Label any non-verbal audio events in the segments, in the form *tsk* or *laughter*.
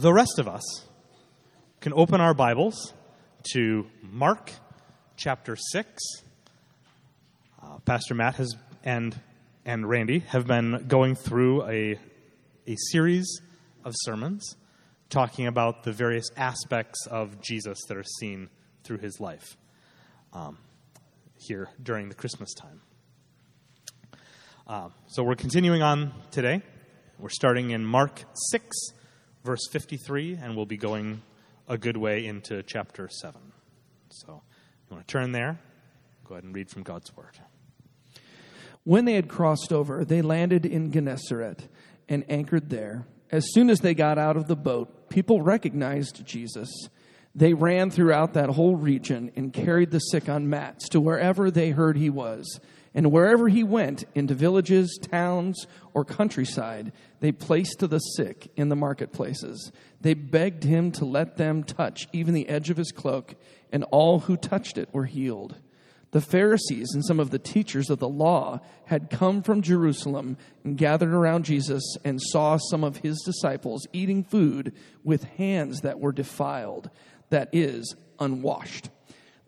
the rest of us can open our Bibles to Mark chapter 6. Uh, Pastor Matt has and and Randy have been going through a a series of sermons talking about the various aspects of Jesus that are seen through his life um, here during the Christmas time. Uh, so we're continuing on today. We're starting in Mark 6, verse 53, and we'll be going a good way into chapter 7. So you want to turn there? Go ahead and read from God's Word. When they had crossed over, they landed in Gennesaret and anchored there. As soon as they got out of the boat, people recognized Jesus. They ran throughout that whole region and carried the sick on mats to wherever they heard he was. And wherever he went, into villages, towns, or countryside, they placed the sick in the marketplaces. They begged him to let them touch even the edge of his cloak, and all who touched it were healed. The Pharisees and some of the teachers of the law had come from Jerusalem and gathered around Jesus and saw some of his disciples eating food with hands that were defiled, that is, unwashed.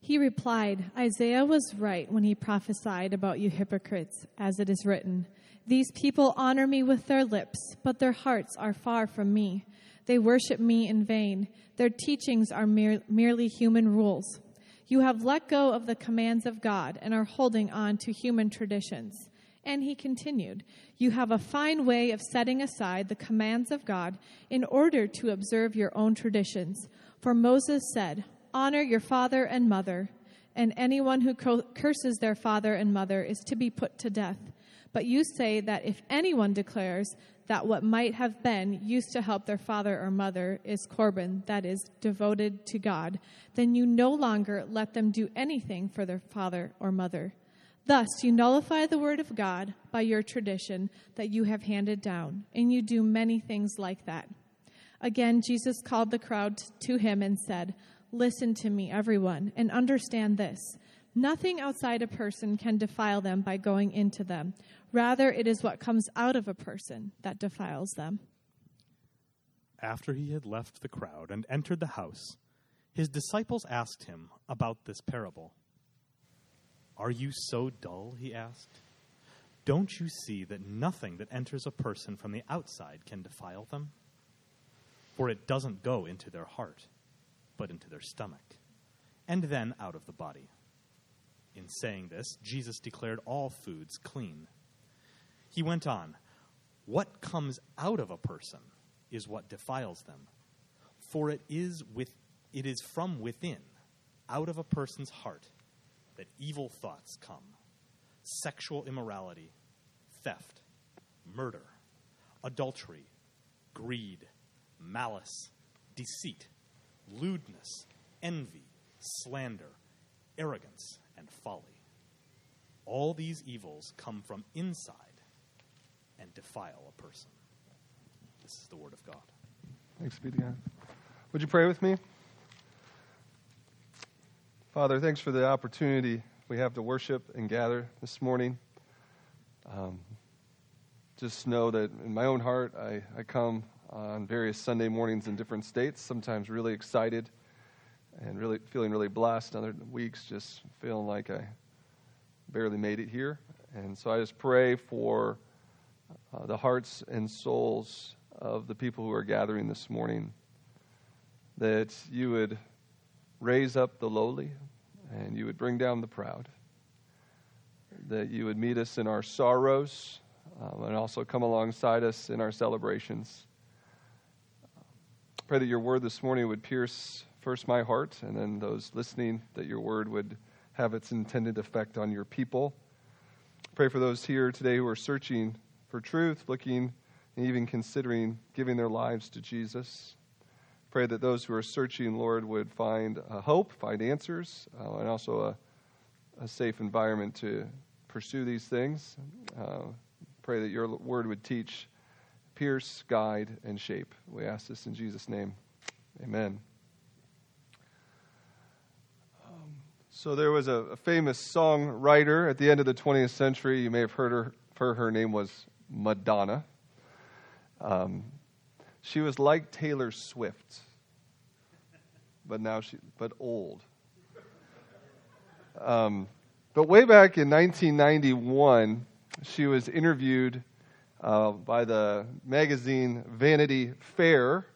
He replied, Isaiah was right when he prophesied about you hypocrites, as it is written, These people honor me with their lips, but their hearts are far from me. They worship me in vain. Their teachings are mere, merely human rules. You have let go of the commands of God and are holding on to human traditions. And he continued, You have a fine way of setting aside the commands of God in order to observe your own traditions. For Moses said, Honor your father and mother, and anyone who curses their father and mother is to be put to death. But you say that if anyone declares that what might have been used to help their father or mother is korban, that is, devoted to God, then you no longer let them do anything for their father or mother. Thus, you nullify the word of God by your tradition that you have handed down, and you do many things like that. Again, Jesus called the crowd to him and said, Listen to me, everyone, and understand this. Nothing outside a person can defile them by going into them. Rather, it is what comes out of a person that defiles them. After he had left the crowd and entered the house, his disciples asked him about this parable. Are you so dull? he asked. Don't you see that nothing that enters a person from the outside can defile them? For it doesn't go into their heart but into their stomach, and then out of the body. In saying this, Jesus declared all foods clean. He went on, What comes out of a person is what defiles them. For it is, with, it is from within, out of a person's heart, that evil thoughts come sexual immorality, theft, murder, adultery, greed, malice, deceit lewdness, envy, slander, arrogance, and folly. All these evils come from inside and defile a person. This is the word of God. Thanks be to God. Would you pray with me? Father, thanks for the opportunity we have to worship and gather this morning. Um, just know that in my own heart, I, I come on various Sunday mornings in different states, sometimes really excited and really feeling really blessed, other weeks just feeling like I barely made it here. And so I just pray for uh, the hearts and souls of the people who are gathering this morning that you would raise up the lowly and you would bring down the proud, that you would meet us in our sorrows um, and also come alongside us in our celebrations. Pray that your word this morning would pierce first my heart and then those listening, that your word would have its intended effect on your people. Pray for those here today who are searching for truth, looking and even considering giving their lives to Jesus. pray that those who are searching, Lord, would find hope, find answers, uh, and also a, a, safe environment to pursue these things. Uh, pray that your word would teach, pierce, guide, and shape. We ask this in Jesus' name. Amen. Um, so there was a, a, famous songwriter at the end of the 20th century. You may have heard her. Her, her name was Madonna. Um, she was like Taylor Swift, but now she, but old. Um, but way back in 1991, she was interviewed uh, by the magazine Vanity Fair,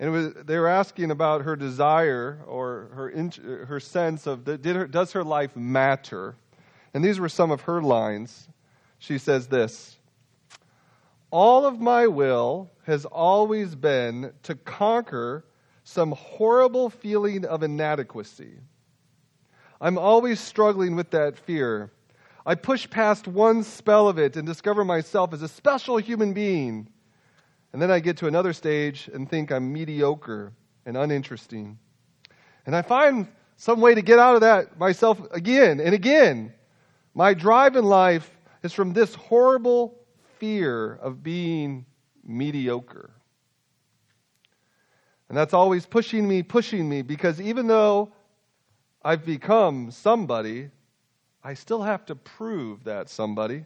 and was, they were asking about her desire or her her sense of her, does her life matter, and these were some of her lines. She says this. All of my will has always been to conquer some horrible feeling of inadequacy. I'm always struggling with that fear. I push past one spell of it and discover myself as a special human being. And then I get to another stage and think I'm mediocre and uninteresting. And I find some way to get out of that myself again and again. My drive in life is from this horrible fear of being mediocre. And that's always pushing me, pushing me, because even though I've become somebody, I still have to prove that somebody.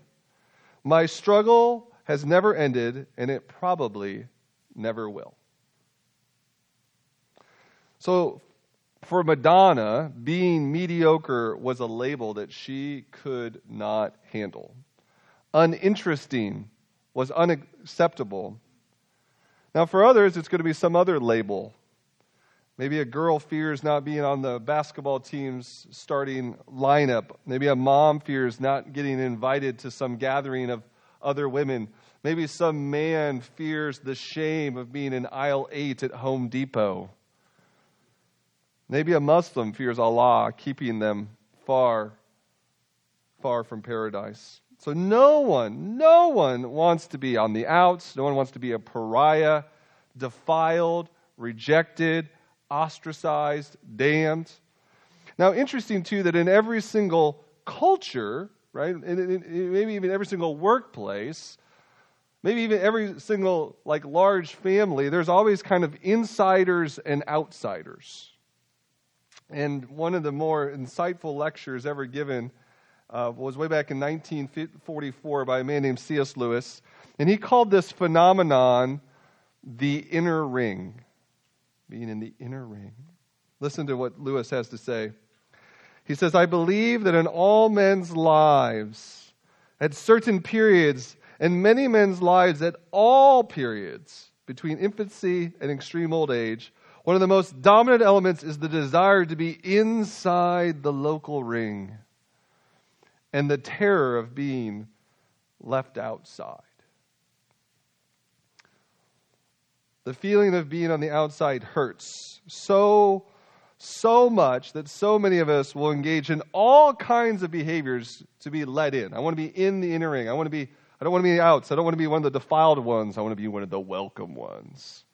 My struggle has never ended, and it probably never will. So, for Madonna, being mediocre was a label that she could not handle uninteresting, was unacceptable. Now, for others, it's going to be some other label. Maybe a girl fears not being on the basketball team's starting lineup. Maybe a mom fears not getting invited to some gathering of other women. Maybe some man fears the shame of being in aisle 8 at Home Depot. Maybe a Muslim fears Allah keeping them far, far from paradise. So no one, no one wants to be on the outs. No one wants to be a pariah, defiled, rejected, ostracized, damned. Now, interesting too that in every single culture, right, in, in, in, maybe even every single workplace, maybe even every single like large family, there's always kind of insiders and outsiders. And one of the more insightful lectures ever given uh, was way back in 1944 by a man named C.S. Lewis. And he called this phenomenon the inner ring, being in the inner ring. Listen to what Lewis has to say. He says, I believe that in all men's lives, at certain periods, and many men's lives at all periods, between infancy and extreme old age, one of the most dominant elements is the desire to be inside the local ring and the terror of being left outside. The feeling of being on the outside hurts so, so much that so many of us will engage in all kinds of behaviors to be let in. I want to be in the inner ring. I want to be, I don't want to be the outs. I don't want to be one of the defiled ones. I want to be one of the welcome ones.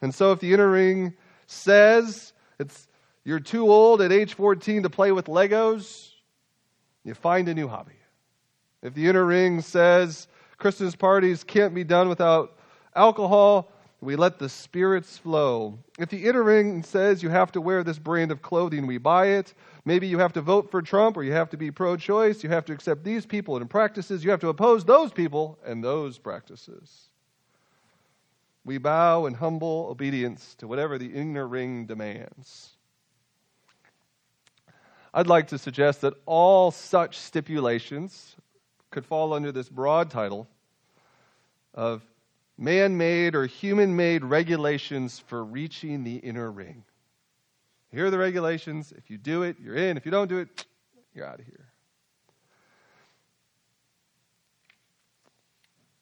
And so if the inner ring says it's you're too old at age 14 to play with Legos, you find a new hobby. If the inner ring says Christmas parties can't be done without alcohol, we let the spirits flow. If the inner ring says you have to wear this brand of clothing, we buy it. Maybe you have to vote for Trump or you have to be pro choice. You have to accept these people and practices. You have to oppose those people and those practices. We bow in humble obedience to whatever the inner ring demands. I'd like to suggest that all such stipulations could fall under this broad title of man made or human made regulations for reaching the inner ring. Here are the regulations. If you do it, you're in. If you don't do it, *tsk* you're out of here.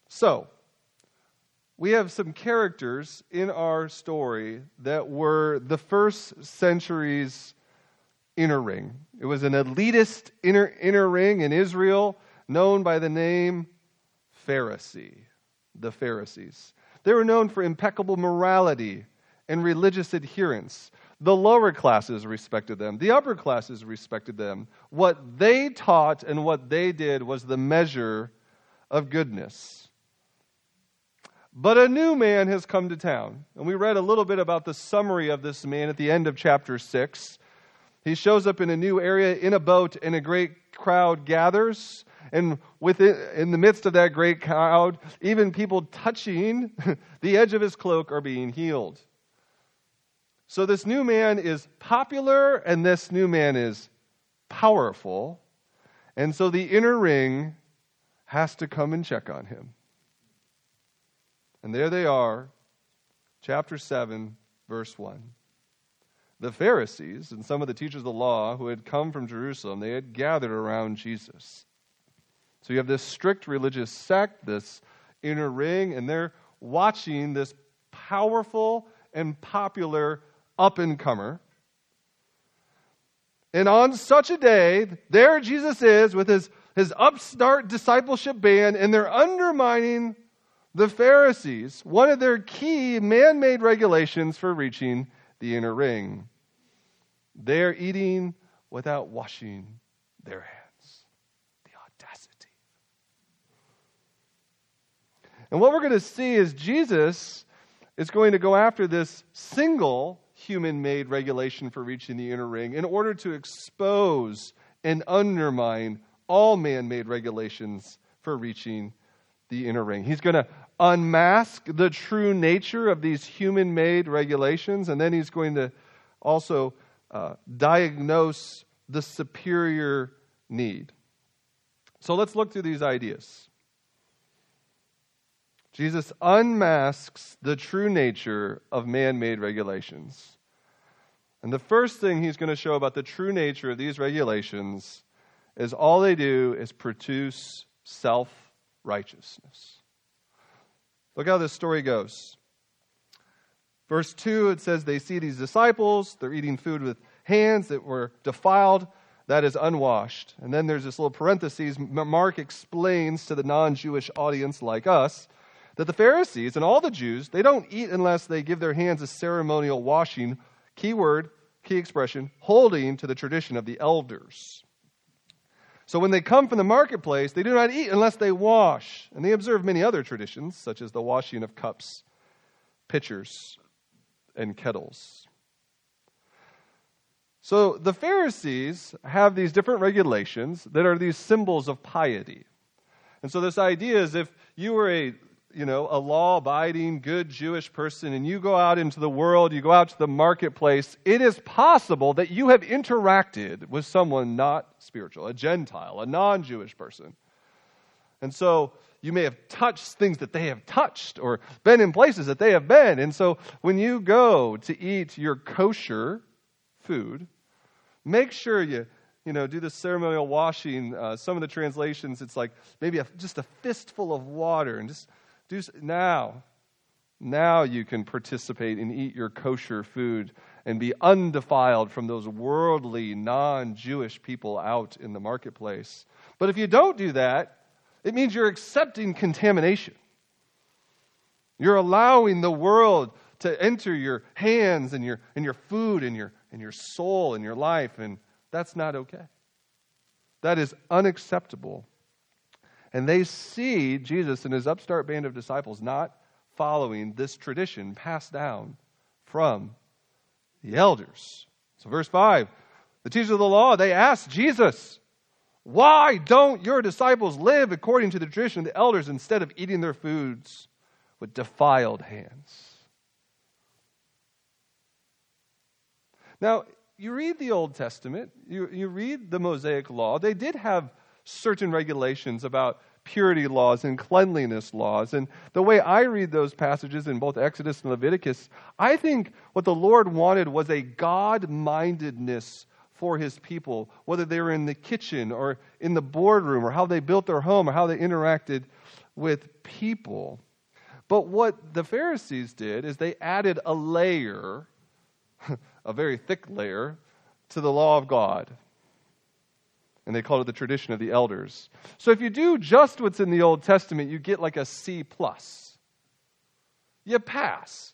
So, we have some characters in our story that were the first century's inner ring. It was an elitist inner, inner ring in Israel known by the name Pharisee, the Pharisees. They were known for impeccable morality and religious adherence. The lower classes respected them, the upper classes respected them. What they taught and what they did was the measure of goodness. But a new man has come to town. And we read a little bit about the summary of this man at the end of chapter 6. He shows up in a new area in a boat, and a great crowd gathers. And within, in the midst of that great crowd, even people touching *laughs* the edge of his cloak are being healed. So this new man is popular, and this new man is powerful. And so the inner ring has to come and check on him. And there they are, chapter 7, verse 1. The Pharisees and some of the teachers of the law who had come from Jerusalem, they had gathered around Jesus. So you have this strict religious sect, this inner ring, and they're watching this powerful and popular up and comer. And on such a day, there Jesus is with his, his upstart discipleship band, and they're undermining the Pharisees, one of their key man made regulations for reaching the inner ring. They're eating without washing their hands. The audacity. And what we're going to see is Jesus is going to go after this single human made regulation for reaching the inner ring in order to expose and undermine all man made regulations for reaching the inner ring. He's going to unmask the true nature of these human made regulations, and then he's going to also uh, diagnose the superior need. So let's look through these ideas. Jesus unmasks the true nature of man made regulations. And the first thing he's going to show about the true nature of these regulations is all they do is produce self righteousness. Look how this story goes. Verse 2, it says they see these disciples. They're eating food with hands that were defiled, that is unwashed. And then there's this little parenthesis. Mark explains to the non Jewish audience like us that the Pharisees and all the Jews, they don't eat unless they give their hands a ceremonial washing, key word, key expression, holding to the tradition of the elders. So when they come from the marketplace, they do not eat unless they wash. And they observe many other traditions, such as the washing of cups, pitchers, and kettles. So the Pharisees have these different regulations that are these symbols of piety. And so this idea is if you were a you know, a law abiding, good Jewish person, and you go out into the world, you go out to the marketplace, it is possible that you have interacted with someone not spiritual, a Gentile, a non Jewish person. And so you may have touched things that they have touched or been in places that they have been. And so when you go to eat your kosher food, make sure you you know, do the ceremonial washing. Uh, some of the translations, it's like maybe a, just a fistful of water and just do now. Now you can participate and eat your kosher food and be undefiled from those worldly, non Jewish people out in the marketplace. But if you don't do that, it means you're accepting contamination. You're allowing the world to enter your hands and your, and your food and your, and your soul and your life, and that's not okay. That is unacceptable and they see Jesus and his upstart band of disciples not following this tradition passed down from the elders. So, verse 5 the teachers of the law, they asked Jesus, Why don't your disciples live according to the tradition of the elders instead of eating their foods with defiled hands? Now, you read the Old Testament, you, you read the Mosaic Law, they did have certain regulations about purity laws and cleanliness laws. And the way I read those passages in both Exodus and Leviticus, I think what the Lord wanted was a God mindedness for his people, whether they were in the kitchen or in the boardroom or how they built their home or how they interacted with people. But what the Pharisees did is they added a layer, *laughs* a very thick layer, to the law of God and they called it the tradition of the elders. So if you do just what's in the Old Testament, you get like a C plus. You pass.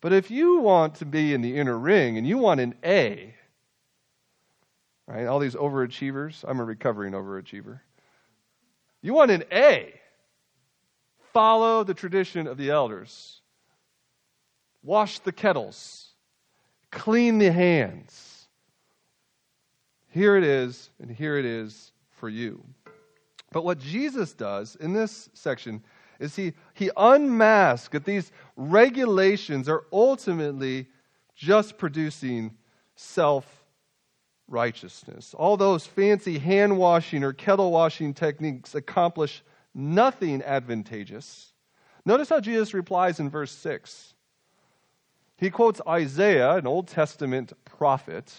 But if you want to be in the inner ring and you want an A, right? All these overachievers, I'm a recovering overachiever. You want an A, follow the tradition of the elders. Wash the kettles, clean the hands. Here it is, and here it is for you. But what Jesus does in this section is he, he unmasks that these regulations are ultimately just producing self righteousness. All those fancy hand washing or kettle washing techniques accomplish nothing advantageous. Notice how Jesus replies in verse 6. He quotes Isaiah, an Old Testament prophet.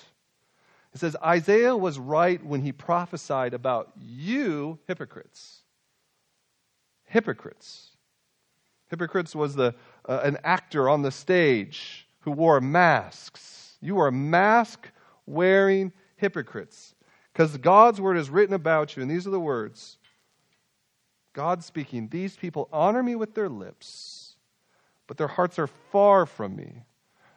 He says, Isaiah was right when he prophesied about you, hypocrites hypocrites. Hypocrites was the, uh, an actor on the stage who wore masks. You are mask wearing hypocrites. Because God's word is written about you, and these are the words God speaking, These people honor me with their lips, but their hearts are far from me.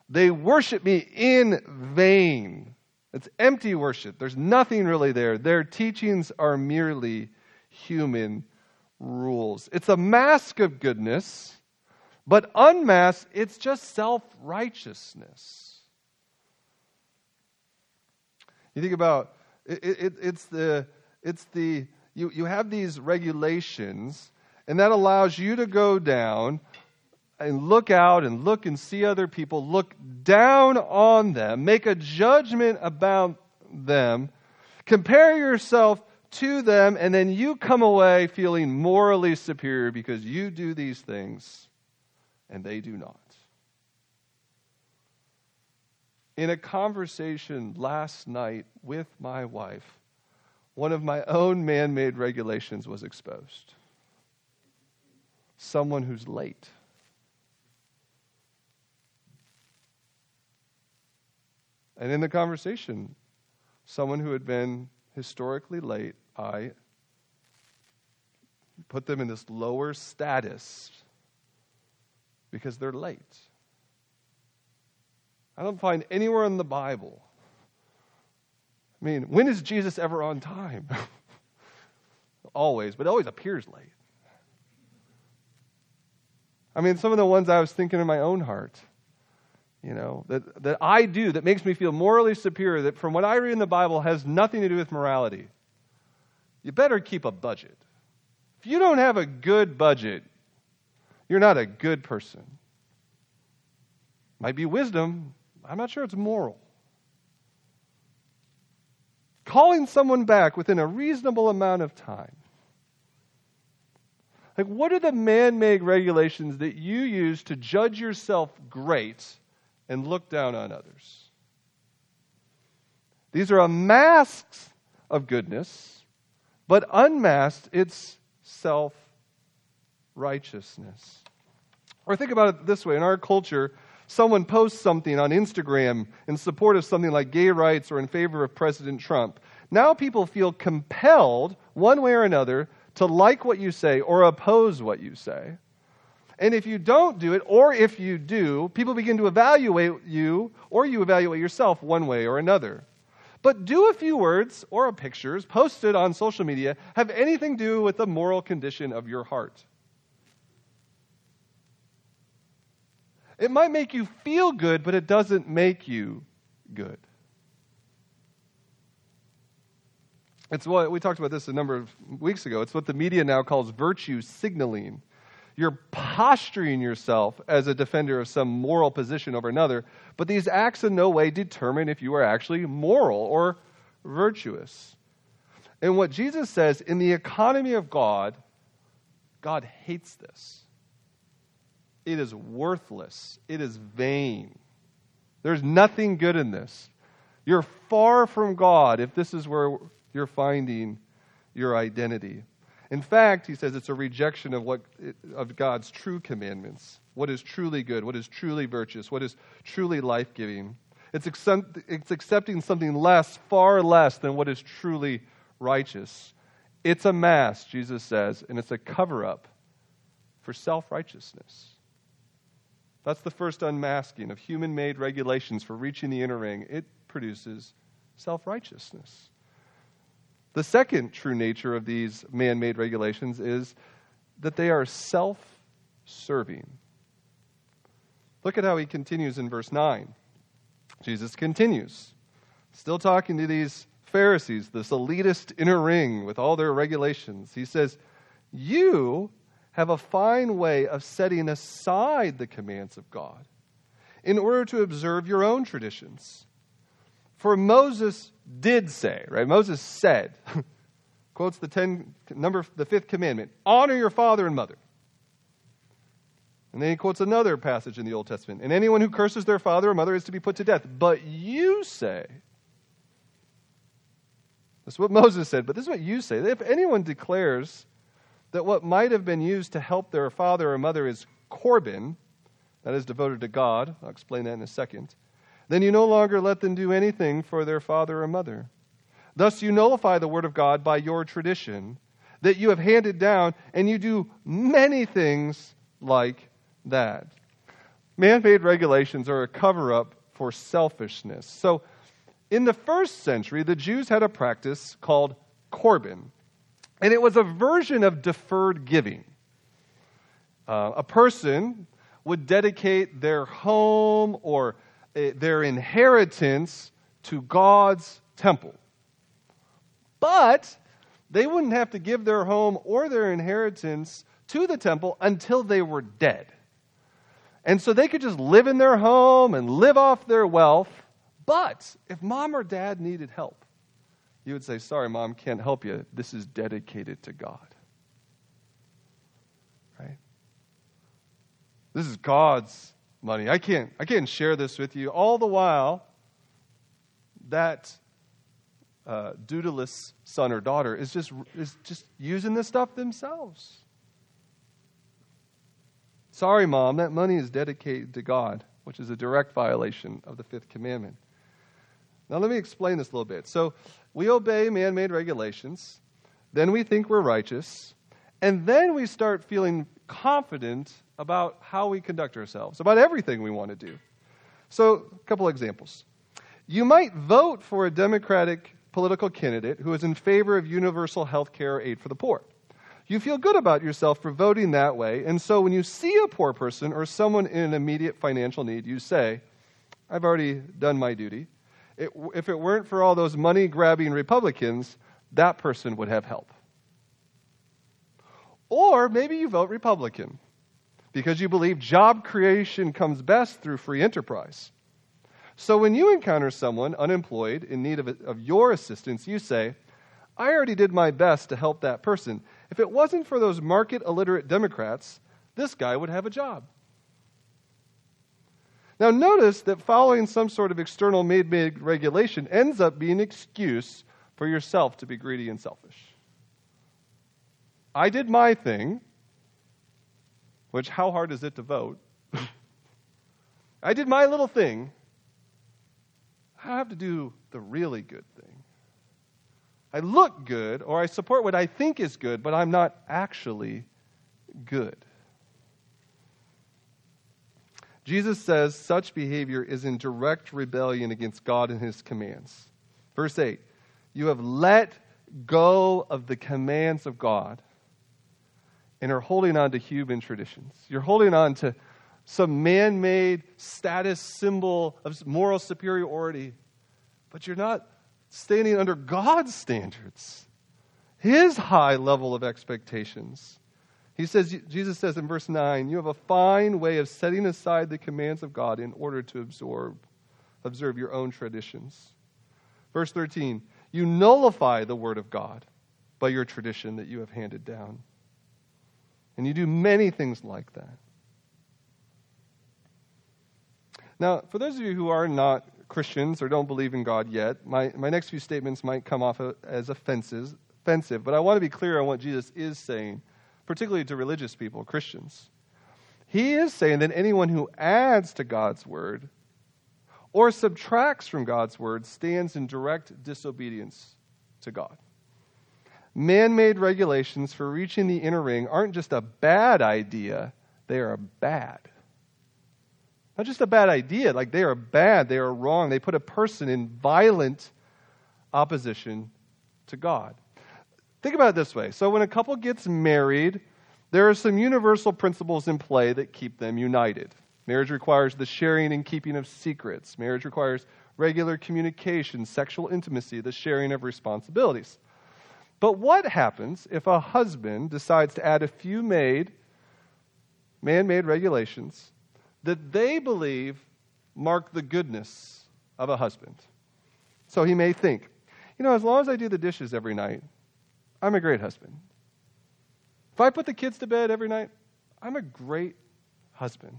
They worship me in vain. It's empty worship. There's nothing really there. Their teachings are merely human rules. It's a mask of goodness, but unmasked, it's just self righteousness. You think about it, it, it's the, it's the you, you have these regulations, and that allows you to go down and look out and look and see other people, look down on them, make a judgment about them, compare yourself to them, and then you come away feeling morally superior because you do these things and they do not. In a conversation last night with my wife, one of my own man made regulations was exposed. Someone who's late. And in the conversation, someone who had been historically late, I put them in this lower status because they're late. I don't find anywhere in the Bible. I mean, when is Jesus ever on time? *laughs* always, but always appears late. I mean, some of the ones I was thinking in my own heart you know, that, that I do that makes me feel morally superior, that from what I read in the Bible has nothing to do with morality, you better keep a budget. If you don't have a good budget, you're not a good person. Might be wisdom, I'm not sure it's moral. Calling someone back within a reasonable amount of time. Like, what are the man made regulations that you use to judge yourself great and look down on others. These are masks of goodness, but unmasked, it's self righteousness. Or think about it this way in our culture, someone posts something on Instagram in support of something like gay rights or in favor of President Trump. Now people feel compelled, one way or another, to like what you say or oppose what you say. And if you don't do it, or if you do, people begin to evaluate you, or you evaluate yourself one way or another. But do a few words or pictures posted on social media have anything to do with the moral condition of your heart? It might make you feel good, but it doesn't make you good. It's what we talked about this a number of weeks ago. It's what the media now calls virtue signaling. You're posturing yourself as a defender of some moral position over another, but these acts in no way determine if you are actually moral or virtuous. And what Jesus says in the economy of God, God hates this. It is worthless, it is vain. There's nothing good in this. You're far from God if this is where you're finding your identity. In fact, he says it's a rejection of, what, of God's true commandments what is truly good, what is truly virtuous, what is truly life giving. It's, accept, it's accepting something less, far less than what is truly righteous. It's a mask, Jesus says, and it's a cover up for self righteousness. That's the first unmasking of human made regulations for reaching the inner ring. It produces self righteousness. The second true nature of these man made regulations is that they are self serving. Look at how he continues in verse 9. Jesus continues, still talking to these Pharisees, this elitist inner ring with all their regulations. He says, You have a fine way of setting aside the commands of God in order to observe your own traditions. For Moses did say, right? Moses said, *laughs* quotes the ten number the fifth commandment, honor your father and mother. And then he quotes another passage in the Old Testament. And anyone who curses their father or mother is to be put to death. But you say, that's what Moses said, but this is what you say. If anyone declares that what might have been used to help their father or mother is Corban, that is devoted to God, I'll explain that in a second, then you no longer let them do anything for their father or mother. Thus you nullify the word of God by your tradition that you have handed down, and you do many things like that. Man made regulations are a cover up for selfishness. So, in the first century, the Jews had a practice called Corban, and it was a version of deferred giving. Uh, a person would dedicate their home or Eh, their inheritance to God's temple. But they wouldn't have to give their home or their inheritance to the temple until they were dead. And so they could just live in their home and live off their wealth. But if mom or dad needed help, you would say, Sorry, mom, can't help you. This is dedicated to God. Right? This is God's money. I can't, I can't share this with you. All the while, that uh, son or daughter is just, is just using this stuff themselves. Sorry, mom, that money is dedicated to God, which is a direct violation of the fifth commandment. Now, let me explain this a little bit. So, we obey man made regulations, then we think we're righteous, and then we start feeling confident about how we conduct ourselves, about everything we want to do. So, a couple examples. You might vote for a Democratic political candidate who is in favor of universal health care or aid for the poor. You feel good about yourself for voting that way, and so when you see a poor person or someone in an immediate financial need, you say, I've already done my duty. It, if it weren't for all those money grabbing Republicans, that person would have help. Or maybe you vote Republican because you believe job creation comes best through free enterprise. So when you encounter someone unemployed in need of, of your assistance, you say, I already did my best to help that person. If it wasn't for those market illiterate Democrats, this guy would have a job. Now, notice that following some sort of external made made regulation ends up being an excuse for yourself to be greedy and selfish. I did my thing, which, how hard is it to vote? *laughs* I did my little thing. I have to do the really good thing. I look good, or I support what I think is good, but I'm not actually good. Jesus says such behavior is in direct rebellion against God and his commands. Verse 8 You have let go of the commands of God and are holding on to human traditions. You're holding on to some man made status symbol of moral superiority, but you're not standing under God's standards, His high level of expectations. He says, Jesus says in verse 9, you have a fine way of setting aside the commands of God in order to absorb, observe your own traditions. Verse 13, you nullify the word of God by your tradition that you have handed down. And you do many things like that. Now, for those of you who are not Christians or don't believe in God yet, my, my next few statements might come off as offenses, offensive, but I want to be clear on what Jesus is saying, particularly to religious people, Christians. He is saying that anyone who adds to God's word or subtracts from God's word stands in direct disobedience to God. Man made regulations for reaching the inner ring aren't just a bad idea, they are bad. Not just a bad idea, like they are bad, they are wrong. They put a person in violent opposition to God. Think about it this way. So, when a couple gets married, there are some universal principles in play that keep them united. Marriage requires the sharing and keeping of secrets. Marriage requires regular communication, sexual intimacy, the sharing of responsibilities. But what happens if a husband decides to add a few made, man made regulations that they believe mark the goodness of a husband? So he may think, you know, as long as I do the dishes every night, I'm a great husband. If I put the kids to bed every night, I'm a great husband.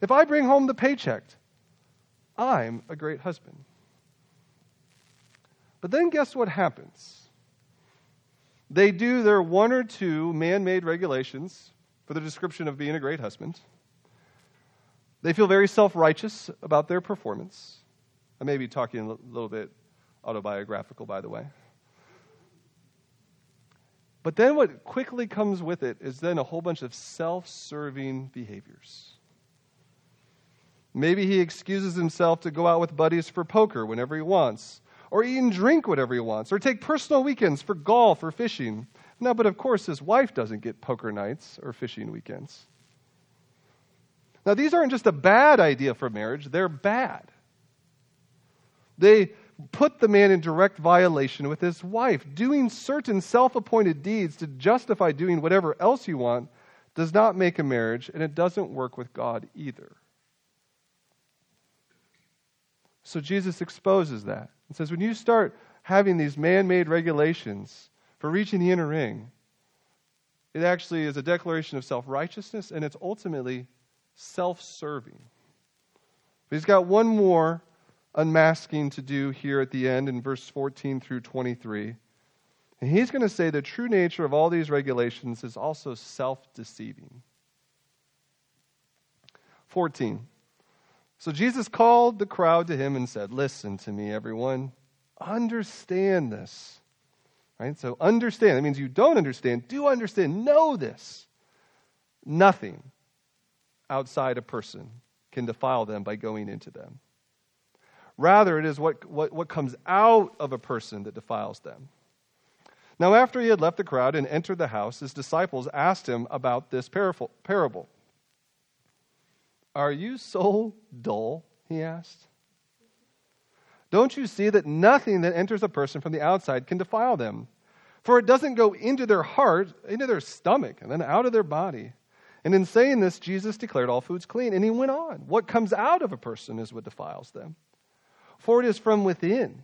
If I bring home the paycheck, I'm a great husband. But then guess what happens? They do their one or two man made regulations for the description of being a great husband. They feel very self righteous about their performance. I may be talking a little bit autobiographical, by the way. But then what quickly comes with it is then a whole bunch of self serving behaviors. Maybe he excuses himself to go out with buddies for poker whenever he wants, or eat and drink whatever he wants, or take personal weekends for golf or fishing. No, but of course, his wife doesn't get poker nights or fishing weekends. Now, these aren't just a bad idea for marriage, they're bad. They put the man in direct violation with his wife. Doing certain self appointed deeds to justify doing whatever else you want does not make a marriage, and it doesn't work with God either. So Jesus exposes that and says when you start having these man made regulations for reaching the inner ring, it actually is a declaration of self righteousness and it's ultimately self serving. But he's got one more unmasking to do here at the end in verse 14 through 23. And he's going to say the true nature of all these regulations is also self deceiving. 14. So Jesus called the crowd to him and said, Listen to me, everyone. Understand this. Right? So understand. That means you don't understand. Do understand. Know this. Nothing outside a person can defile them by going into them. Rather, it is what, what, what comes out of a person that defiles them. Now, after he had left the crowd and entered the house, his disciples asked him about this parable. Are you so dull? He asked. Don't you see that nothing that enters a person from the outside can defile them? For it doesn't go into their heart, into their stomach, and then out of their body. And in saying this, Jesus declared all foods clean. And he went on. What comes out of a person is what defiles them. For it is from within,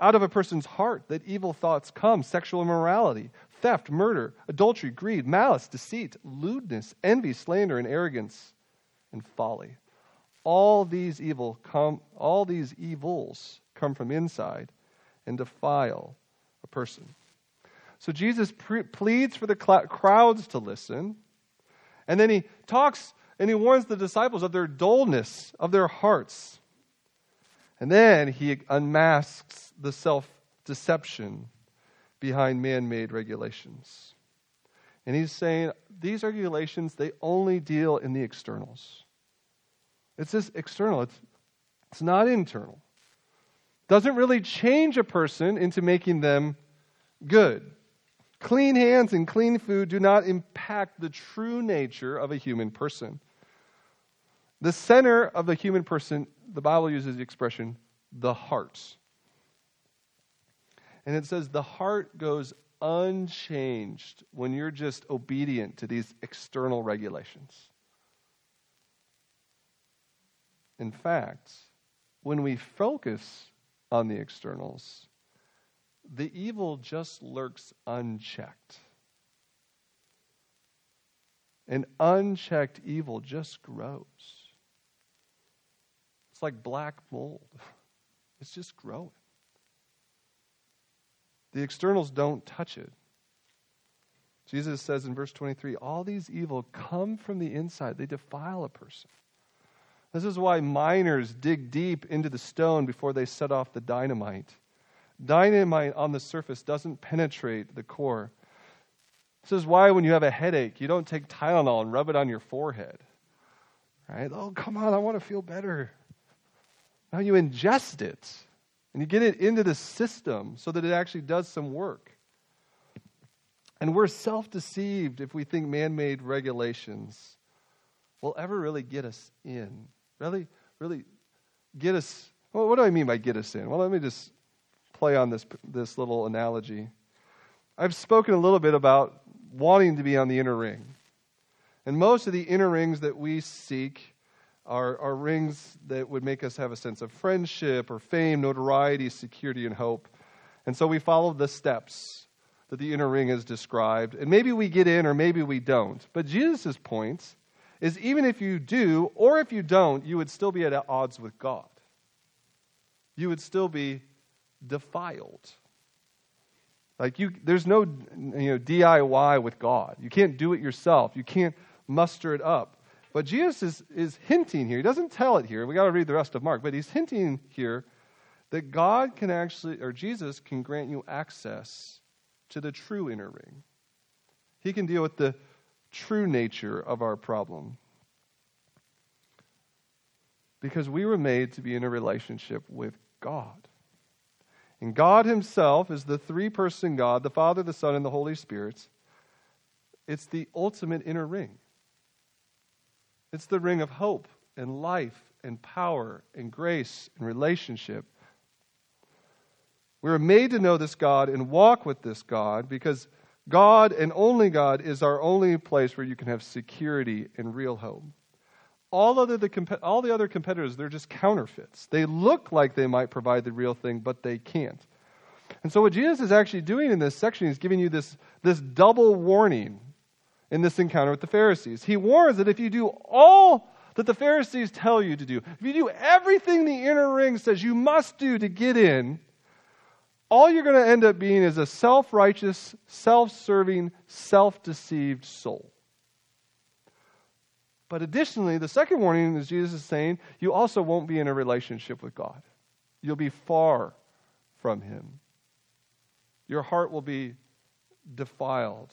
out of a person's heart, that evil thoughts come sexual immorality, theft, murder, adultery, greed, malice, deceit, lewdness, envy, slander, and arrogance, and folly. All these evil come, all these evils come from inside and defile a person. So Jesus pre- pleads for the cl- crowds to listen, and then he talks and he warns the disciples of their dullness of their hearts. And then he unmasks the self deception behind man made regulations. And he's saying these regulations, they only deal in the externals. It's just external, it's, it's not internal. Doesn't really change a person into making them good. Clean hands and clean food do not impact the true nature of a human person. The center of the human person the Bible uses the expression the heart. And it says the heart goes unchanged when you're just obedient to these external regulations. In fact, when we focus on the externals, the evil just lurks unchecked. And unchecked evil just grows. It's like black mold, *laughs* it's just growing. The externals don't touch it. Jesus says in verse 23 all these evil come from the inside, they defile a person. This is why miners dig deep into the stone before they set off the dynamite. Dynamite on the surface doesn't penetrate the core. This is why when you have a headache, you don't take Tylenol and rub it on your forehead. Right? Oh, come on, I want to feel better. Now you ingest it and you get it into the system so that it actually does some work. And we're self deceived if we think man made regulations will ever really get us in. Really, really get us. Well, what do I mean by get us in? Well, let me just play on this, this little analogy. I've spoken a little bit about wanting to be on the inner ring. And most of the inner rings that we seek are, are rings that would make us have a sense of friendship or fame, notoriety, security, and hope. And so we follow the steps that the inner ring is described. And maybe we get in or maybe we don't. But Jesus' point is even if you do or if you don't, you would still be at odds with God. You would still be defiled. Like you there's no you know DIY with God. You can't do it yourself. You can't muster it up. But Jesus is, is hinting here. He doesn't tell it here. We got to read the rest of Mark, but he's hinting here that God can actually, or Jesus can grant you access to the true inner ring. He can deal with the true nature of our problem. Because we were made to be in a relationship with God. And God Himself is the three person God, the Father, the Son, and the Holy Spirit. It's the ultimate inner ring. It's the ring of hope and life and power and grace and relationship. We are made to know this God and walk with this God because God and only God is our only place where you can have security and real hope. All, other the, all the other competitors, they're just counterfeits. They look like they might provide the real thing, but they can't. And so, what Jesus is actually doing in this section, he's giving you this, this double warning in this encounter with the Pharisees. He warns that if you do all that the Pharisees tell you to do, if you do everything the inner ring says you must do to get in, all you're going to end up being is a self righteous, self serving, self deceived soul. But additionally, the second warning is Jesus is saying, you also won't be in a relationship with God. You'll be far from Him. Your heart will be defiled.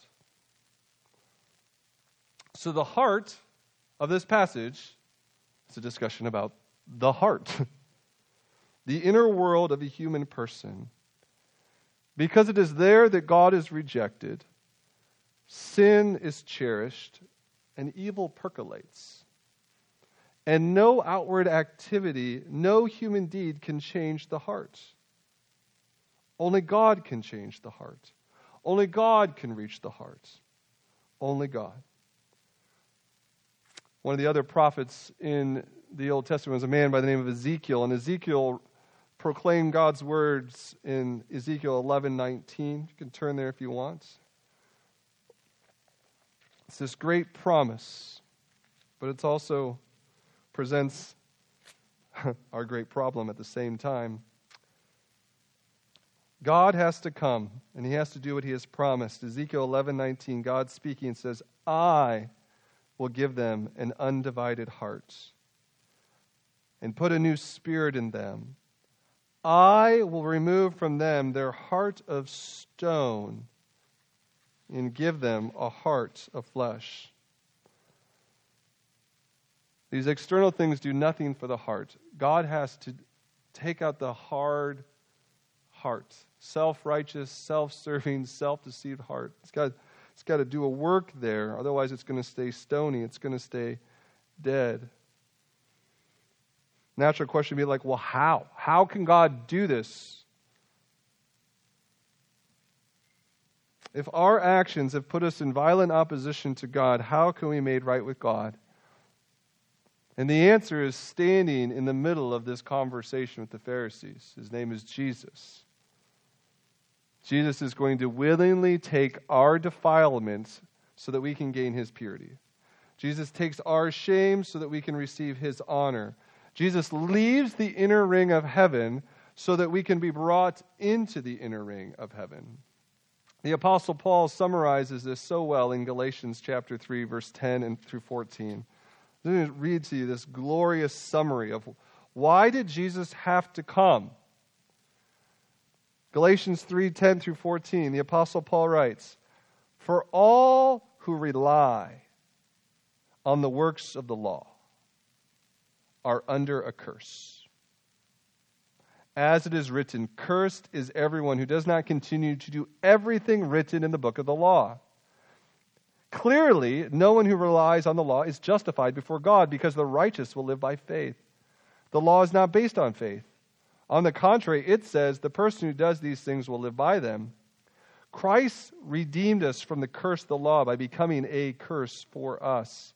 So, the heart of this passage is a discussion about the heart, *laughs* the inner world of a human person. Because it is there that God is rejected, sin is cherished, and evil percolates. And no outward activity, no human deed can change the heart. Only God can change the heart. Only God can reach the heart. Only God. One of the other prophets in the Old Testament was a man by the name of Ezekiel, and Ezekiel proclaimed God's words in Ezekiel 11:19. You can turn there if you want. It's this great promise, but it also presents *laughs* our great problem at the same time. God has to come and he has to do what he has promised. Ezekiel 11:19 God speaking says, "I will give them an undivided heart and put a new spirit in them. I will remove from them their heart of stone and give them a heart of flesh. These external things do nothing for the heart. God has to take out the hard heart, self righteous, self serving, self deceived heart. It's got it's got to do a work there. Otherwise, it's going to stay stony. It's going to stay dead. Natural question would be like, well, how? How can God do this? If our actions have put us in violent opposition to God, how can we be made right with God? And the answer is standing in the middle of this conversation with the Pharisees. His name is Jesus. Jesus is going to willingly take our defilements so that we can gain his purity. Jesus takes our shame so that we can receive his honor. Jesus leaves the inner ring of heaven so that we can be brought into the inner ring of heaven. The apostle Paul summarizes this so well in Galatians chapter 3 verse 10 and through 14. Let me read to you this glorious summary of why did Jesus have to come? Galatians 3:10 through 14, the Apostle Paul writes, For all who rely on the works of the law are under a curse. As it is written, Cursed is everyone who does not continue to do everything written in the book of the law. Clearly, no one who relies on the law is justified before God because the righteous will live by faith. The law is not based on faith. On the contrary, it says the person who does these things will live by them. Christ redeemed us from the curse of the law by becoming a curse for us.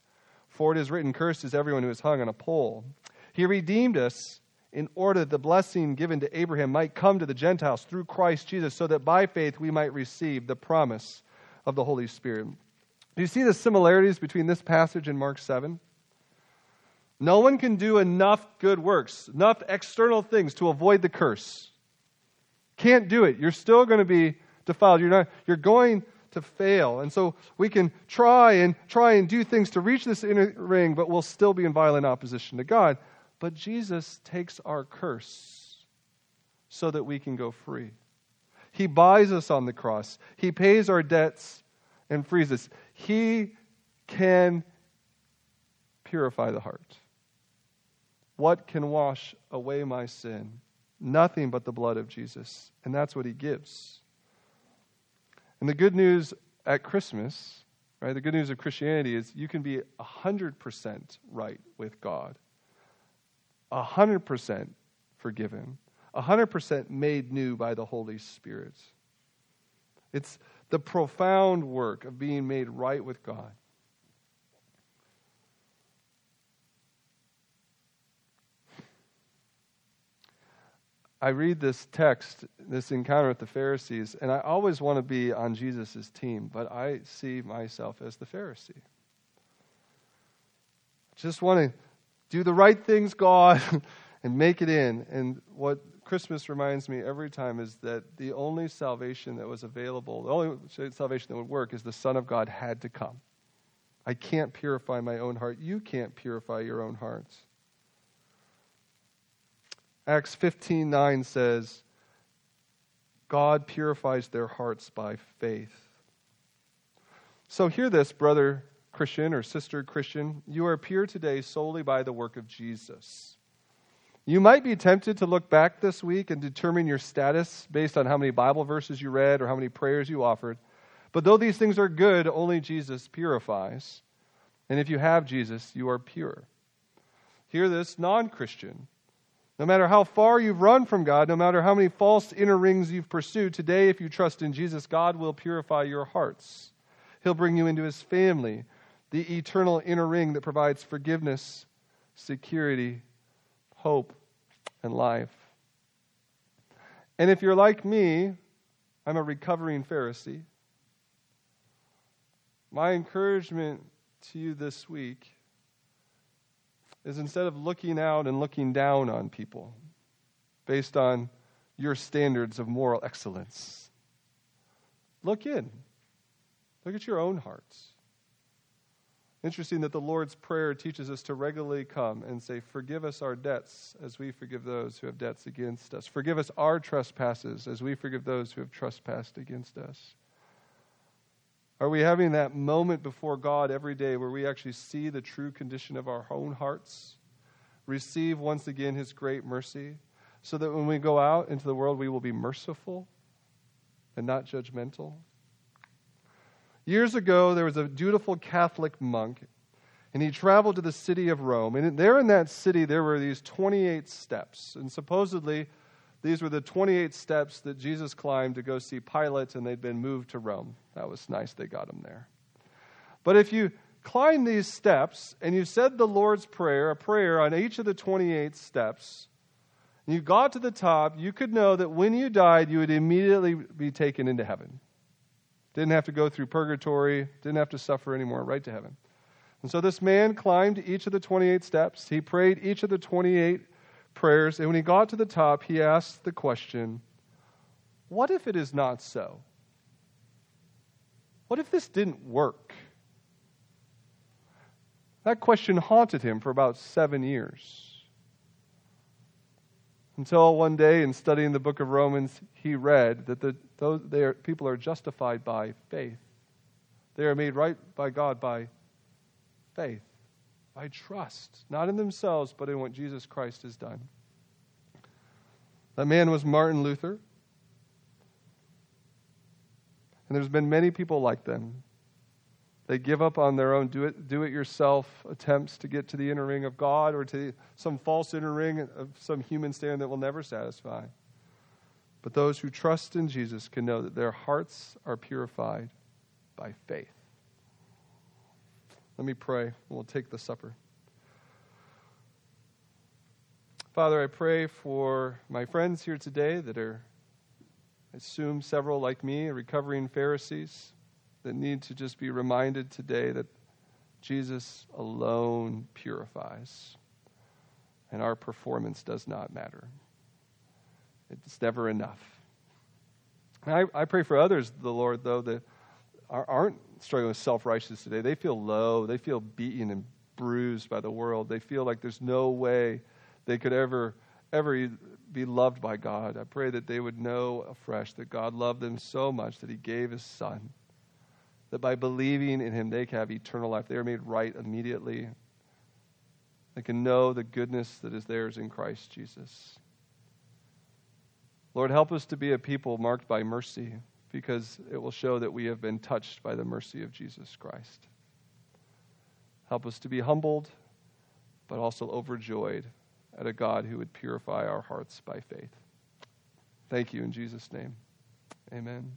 For it is written, Cursed is everyone who is hung on a pole. He redeemed us in order that the blessing given to Abraham might come to the Gentiles through Christ Jesus, so that by faith we might receive the promise of the Holy Spirit. Do you see the similarities between this passage and Mark 7? No one can do enough good works, enough external things to avoid the curse. Can't do it. You're still going to be defiled. You're, not, you're going to fail. And so we can try and try and do things to reach this inner ring, but we'll still be in violent opposition to God. But Jesus takes our curse so that we can go free. He buys us on the cross. He pays our debts and frees us. He can purify the heart. What can wash away my sin? Nothing but the blood of Jesus. And that's what he gives. And the good news at Christmas, right, the good news of Christianity is you can be 100% right with God, 100% forgiven, 100% made new by the Holy Spirit. It's the profound work of being made right with God. I read this text, this encounter with the Pharisees, and I always want to be on Jesus' team, but I see myself as the Pharisee. Just want to do the right things, God, *laughs* and make it in. And what Christmas reminds me every time is that the only salvation that was available, the only salvation that would work, is the Son of God had to come. I can't purify my own heart. You can't purify your own hearts. Acts 15:9 says, God purifies their hearts by faith. So hear this, brother Christian or sister Christian. You are pure today solely by the work of Jesus. You might be tempted to look back this week and determine your status based on how many Bible verses you read or how many prayers you offered. But though these things are good, only Jesus purifies. And if you have Jesus, you are pure. Hear this, non Christian. No matter how far you've run from God, no matter how many false inner rings you've pursued, today, if you trust in Jesus, God will purify your hearts. He'll bring you into his family, the eternal inner ring that provides forgiveness, security, hope, and life. And if you're like me, I'm a recovering Pharisee. My encouragement to you this week is instead of looking out and looking down on people based on your standards of moral excellence, look in. Look at your own hearts. Interesting that the Lord's Prayer teaches us to regularly come and say, Forgive us our debts as we forgive those who have debts against us. Forgive us our trespasses as we forgive those who have trespassed against us. Are we having that moment before God every day where we actually see the true condition of our own hearts? Receive once again His great mercy, so that when we go out into the world, we will be merciful and not judgmental? Years ago, there was a dutiful Catholic monk, and he traveled to the city of Rome. And there in that city, there were these 28 steps. And supposedly, these were the 28 steps that Jesus climbed to go see Pilate, and they'd been moved to Rome. That was nice, they got him there. But if you climb these steps and you said the Lord's Prayer, a prayer on each of the 28 steps, and you got to the top, you could know that when you died, you would immediately be taken into heaven. Didn't have to go through purgatory, didn't have to suffer anymore, right to heaven. And so this man climbed each of the 28 steps. He prayed each of the 28 prayers. And when he got to the top, he asked the question what if it is not so? What if this didn't work? That question haunted him for about seven years. Until one day, in studying the book of Romans, he read that the, those, are, people are justified by faith. They are made right by God by faith. By trust, not in themselves, but in what Jesus Christ has done. That man was Martin Luther. And there's been many people like them. They give up on their own do it, do it yourself attempts to get to the inner ring of God or to some false inner ring of some human standard that will never satisfy. But those who trust in Jesus can know that their hearts are purified by faith. Let me pray, we'll take the supper. Father, I pray for my friends here today that are, I assume, several like me, recovering Pharisees that need to just be reminded today that Jesus alone purifies, and our performance does not matter. It's never enough. I, I, pray for others, the Lord, though, that aren't struggling with self righteousness today. They feel low, they feel beaten and bruised by the world. They feel like there's no way they could ever, ever be loved by God. I pray that they would know afresh that God loved them so much that He gave His Son, that by believing in Him, they can have eternal life. They are made right immediately. They can know the goodness that is theirs in Christ Jesus. Lord, help us to be a people marked by mercy because it will show that we have been touched by the mercy of Jesus Christ. Help us to be humbled, but also overjoyed at a God who would purify our hearts by faith. Thank you in Jesus' name. Amen.